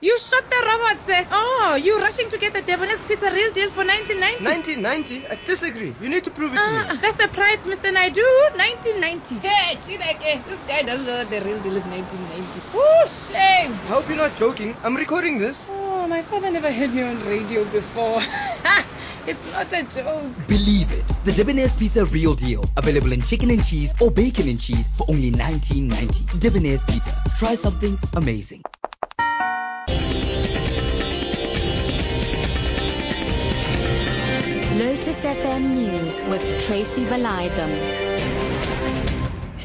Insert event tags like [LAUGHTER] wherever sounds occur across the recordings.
You shot the robots there. Oh, you rushing to get the Debonair's Pizza real deal for 1990? 1990? I disagree. You need to prove it to Ah, me. that's the price, Mr. Naidu. 1990. Hey, Chineke, this guy doesn't know that the real deal is 1990. Oh, shame. I hope you're not joking. I'm recording this. Oh, my father never heard me on radio before. [LAUGHS] it's not a joke. Believe it. The Debonair's Pizza Real Deal. Available in chicken and cheese or bacon and cheese for only 19.90. Debonair's Pizza. Try something amazing. Lotus FM News with Tracy Valaydham.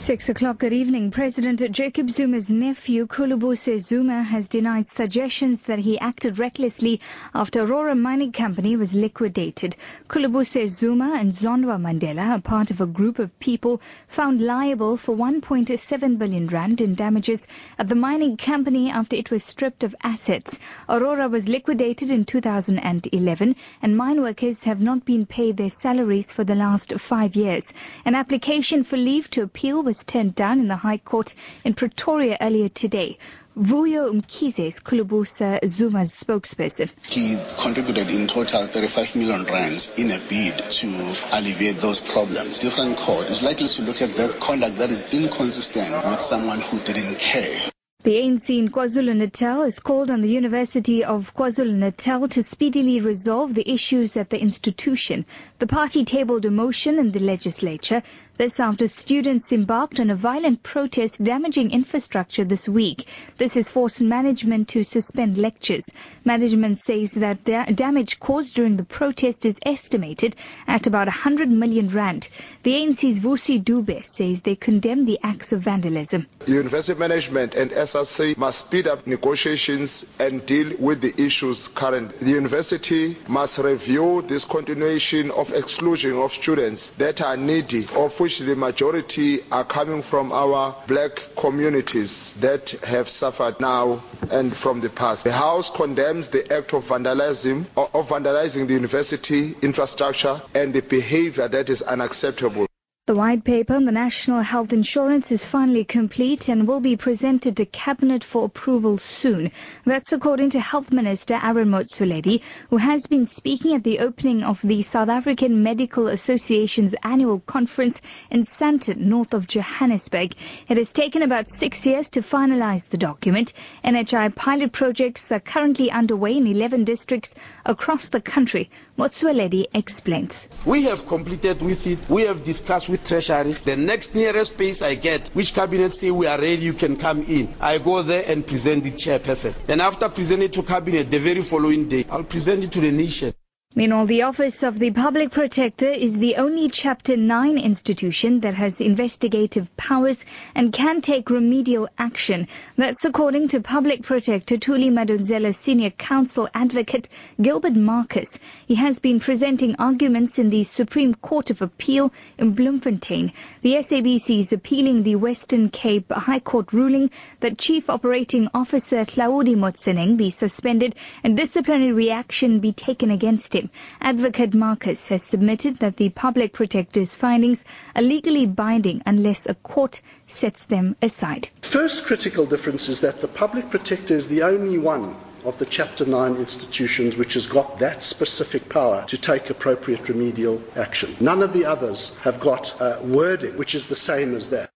Six o'clock good evening. President Jacob Zuma's nephew, Khulubuse Zuma, has denied suggestions that he acted recklessly after Aurora Mining Company was liquidated. Khulubuse Zuma and Zondwa Mandela are part of a group of people found liable for 1.7 billion rand in damages at the mining company after it was stripped of assets. Aurora was liquidated in 2011 and mine workers have not been paid their salaries for the last five years. An application for leave to appeal was turned down in the High Court in Pretoria earlier today. Vuyo Mkhize is Khulubuse Zuma's spokesperson. He contributed in total 35 million rands in a bid to alleviate those problems. Different court is likely to look at that conduct that is inconsistent with someone who didn't care. The ANC in KwaZulu-Natal has called on the University of KwaZulu-Natal to speedily resolve the issues at the institution. The party tabled a motion in the legislature. This after students embarked on a violent protest damaging infrastructure this week. This has forced management to suspend lectures. Management says that the damage caused during the protest is estimated at about 100 million rand. The ANC's Vusi Dube says they condemn the acts of vandalism. University management and SRC must speed up negotiations and deal with the issues current. The university must review this continuation of exclusion of students that are needy, of which the majority are coming from our black communities that have suffered now and from the past. The House condemns the act of vandalism, of vandalizing the university infrastructure and the behavior that is unacceptable. The white paper on the national health insurance is finally complete and will be presented to cabinet for approval soon. That's according to Health Minister Aaron Motsoaledi, who has been speaking at the opening of the South African Medical Association's annual conference in Sandton, north of Johannesburg. It has taken about six years to finalize the document. NHI pilot projects are currently underway in 11 districts across the country. Motsoaledi explains. We have completed with it. We have discussed with Treasury. The next nearest place I get, which cabinet say we are ready, you can come in. I go there and present the chairperson. Then after presenting to cabinet, the very following day, I'll present it to the nation. Meanwhile, the Office of the Public Protector is the only Chapter 9 institution that has investigative powers and can take remedial action. That's according to Public Protector Thuli Madonsela Senior Counsel Advocate Gilbert Marcus. He has been presenting arguments in the Supreme Court of Appeal in Bloemfontein. The SABC is appealing the Western Cape High Court ruling that Chief Operating Officer Hlaudi Motsoeneng be suspended and disciplinary reaction be taken against him. Advocate Marcus has submitted that the public protector's findings are legally binding unless a court sets them aside. First critical difference is that the public protector is the only one of the Chapter 9 institutions which has got that specific power to take appropriate remedial action. None of the others have got uh, wording which is the same as that.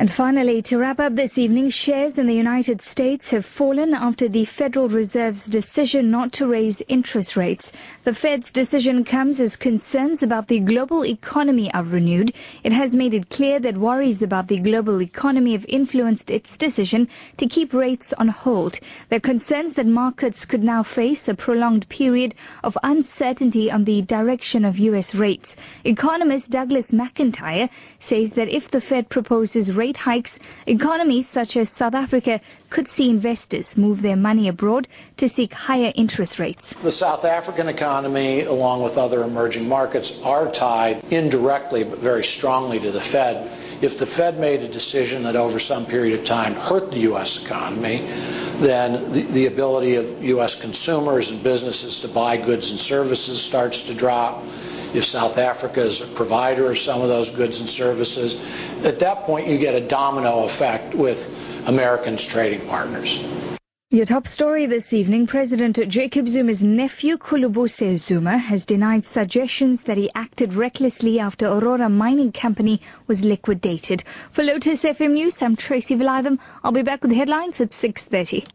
And finally, to wrap up this evening, shares in the United States have fallen after the Federal Reserve's decision not to raise interest rates. The Fed's decision comes as concerns about the global economy are renewed. It has made it clear that worries about the global economy have influenced its decision to keep rates on hold. There are concerns that markets could now face a prolonged period of uncertainty on the direction of U.S. rates. Economist Douglas McIntyre says that if the Fed proposes rate hikes, economies such as South Africa could see investors move their money abroad to seek higher interest rates. The South African economy, along with other emerging markets, are tied indirectly but very strongly to the Fed. If the Fed made a decision that over some period of time hurt the U.S. economy, then the, the ability of U.S. consumers and businesses to buy goods and services starts to drop if South Africa is a provider of some of those goods and services. At that point, you get a domino effect with Americans' trading partners. Your top story this evening, President Jacob Zuma's nephew Khulubuse Zuma has denied suggestions that he acted recklessly after Aurora Mining Company was liquidated. For Lotus FM News, I'm Tracy Valaydham. I'll be back with headlines at 6.30.